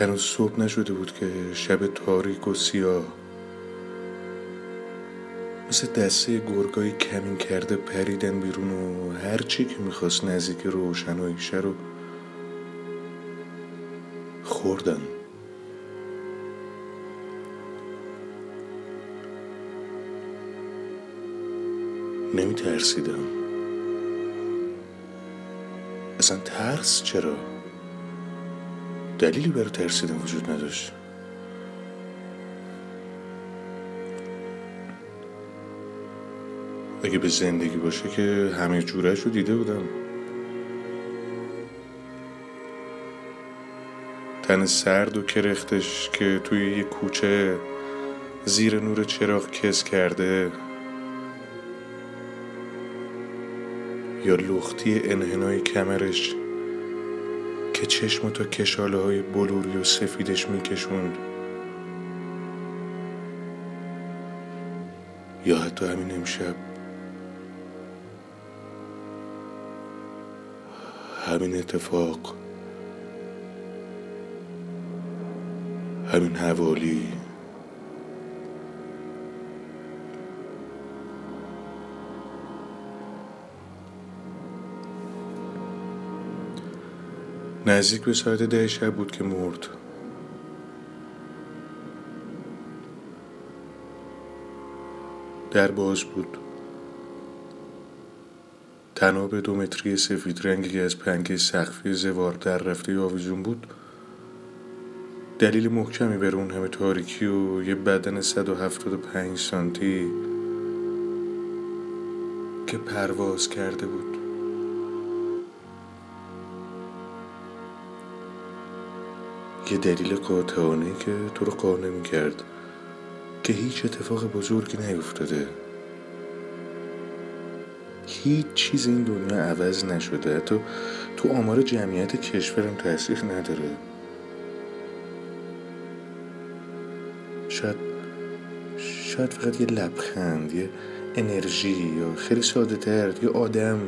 هنوز صبح نشده بود که شب تاریک و سیاه. مثل دسته گرگای کمین کرده پریدن بیرون و هر چی که می‌خواست نزدیک روشناییشه رو خوردن. نمی ترسیدم اصلا ترس چرا؟ دلیلی برای ترسیدن وجود نداشت. اگه به زندگی باشه که همه جورش رو دیده بودم. تن سرد و کرختش که توی یه کوچه زیر نور چراغ کس کرده. یا لختی انحنای کمرش. که چشم تا کشاله های بلوری و سفیدش میکشوند. یا حتی همین امشب. همین اتفاق. همین حوالی. نزدیک به ساعت ده شب بود که مرد. در باز بود. تناب دو متری سفید رنگی که از پنکه سقفی زوار در رفته آویزون بود دلیل محکمی بر اون همه تاریکی و یه بدن 175 سانتی که پرواز کرده بود. یه دلیل قاطعانه که تو رو قانع کرد که هیچ اتفاق بزرگی نیفتاده. هیچ چیز این دنیا عوض نشده. تو تو آمار جمعیت کشورم تاثیر نداره. شاید شاید فقط یه لبخند یه انرژی یا خیلی ساده تر یه آدم.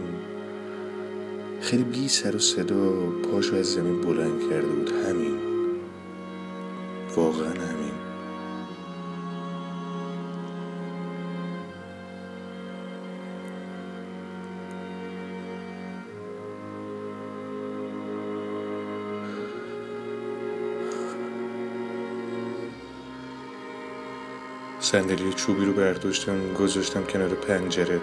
خیلی بی سر و صدا پاشو از زمین بلند کرده بود. همین. واقعا همین. صندلی چوبی رو برداشتم گذاشتم کنار پنجره.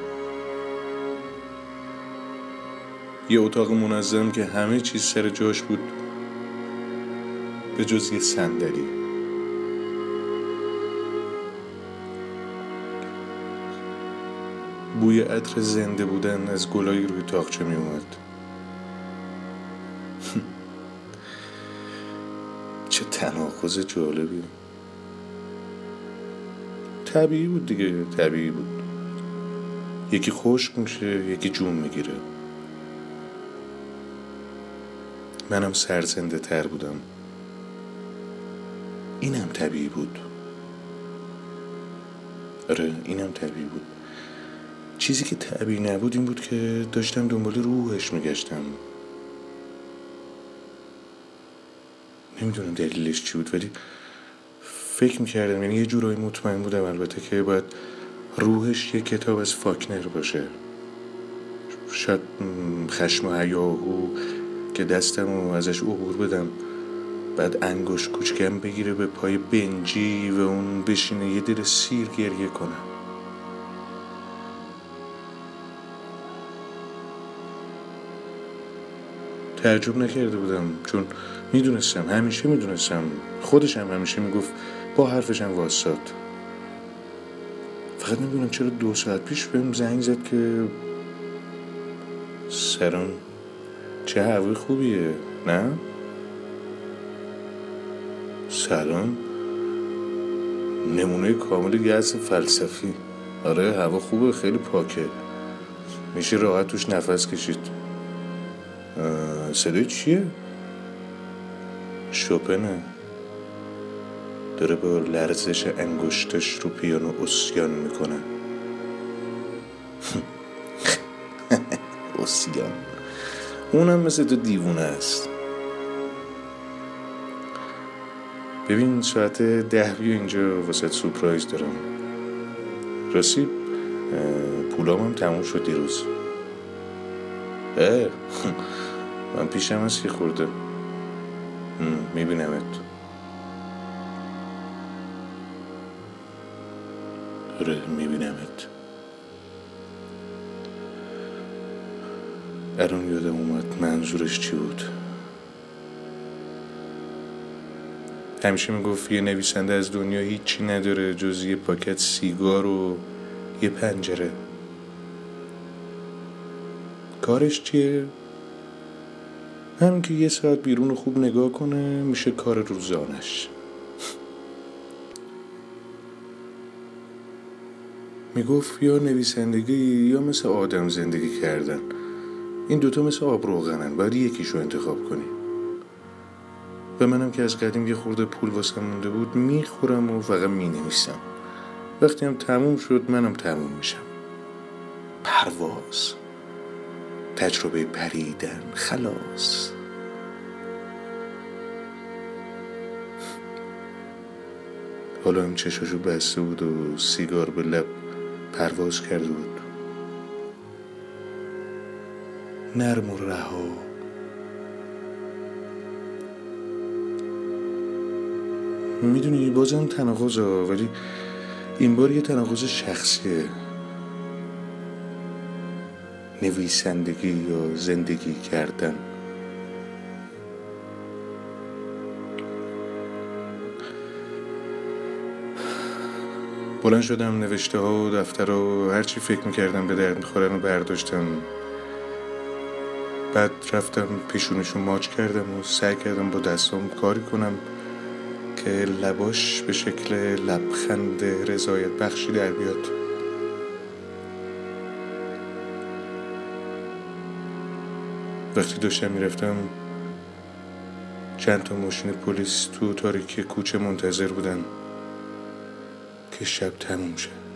یه اتاق منظم که همه چیز سر جاش بود. به جز یه صندلی. بوی عطر زنده بودن از گلایی روی تاخچه می اومد. چه تناقض جالبی. طبیعی بود دیگه طبیعی بود. یکی خشک میشه یکی جون می‌گیره. منم سرزنده تر بودم. اینم طبیعی بود. آره اینم طبیعی بود. چیزی که طبیعی نبود این بود که داشتم دنبال روحش میگشتم. نمی‌دونم دلیلش چی بود ولی فکر می‌کردم یعنی یه جورایی مطمئن بودم البته که باید روحش یه کتاب از فاکنر باشه. شاید خشم و هیاهو که دستم و ازش عبور بدم. بعد انگوش کوچکم بگیره به پای بنجی و اون بشینه یه دل سیر گریه کنه. تعجب نکرده بودم چون می‌دونستم همیشه می‌دونستم. خودش هم همیشه می‌گفت با حرفش هم واساد فقط نمی‌دونم چرا دو ساعت پیش بهم زنگ زد که سران چه هوای خوبیه نه؟ سلام. نمونه کامل گز فلسفی. آره هوا خوبه خیلی پاکه. میشه راحت توش نفس کشید. صدای چیه؟ شوپنه. داره با لرزش انگشتش رو پیانو اسیان می‌کنه. اسیان اونم مثل تو دیوونه است. ببین ساعت ده بیا اینجا واسه سپرایز دارم. راستی پولام هم تموم شد دیروز. اه من پیشم هست که خورده؟ میبینمت. آره میبینمت. الان یادم اومد منظورش چی بود؟ همیشه می‌گفت یه نویسنده از دنیا هیچی نداره جز یه پاکت سیگار و یه پنجره. کارش چیه؟ همین که یه ساعت بیرون خوب نگاه کنه میشه کار روزانش. می‌گفت یا نویسندگی یا مثل آدم زندگی کردن. این دوتا مثل آب روغنن باید یکیشو انتخاب کنی. و منم که از قدیم یه خورده پول واسم مونده بود می‌خورم و فقط می‌نویسم. وقتی هم تموم شد منم تموم میشم. پرواز. تجربه پریدن خلاص. حالا هم چشاشو بسته بود و سیگار به لب پرواز کرده بود. نرم و رها. می‌دونی بازم تناقض ولی این بار یه تناقض شخصیه. نویسندگی یا زندگی کردن. بلند شدم نوشته ها و دفتر و هرچی فکر می‌کردم به درد می‌خورن و برداشتم. بعد رفتم پیشونشون ماچ کردم و سعی کردم با دستام کاری کنم. که لباش به شکل لبخند رضایت بخشی در بیاد. وقتی داشتم می‌رفتم چند تا ماشین پلیس تو تاریکی کوچه منتظر بودن که شب تموم شد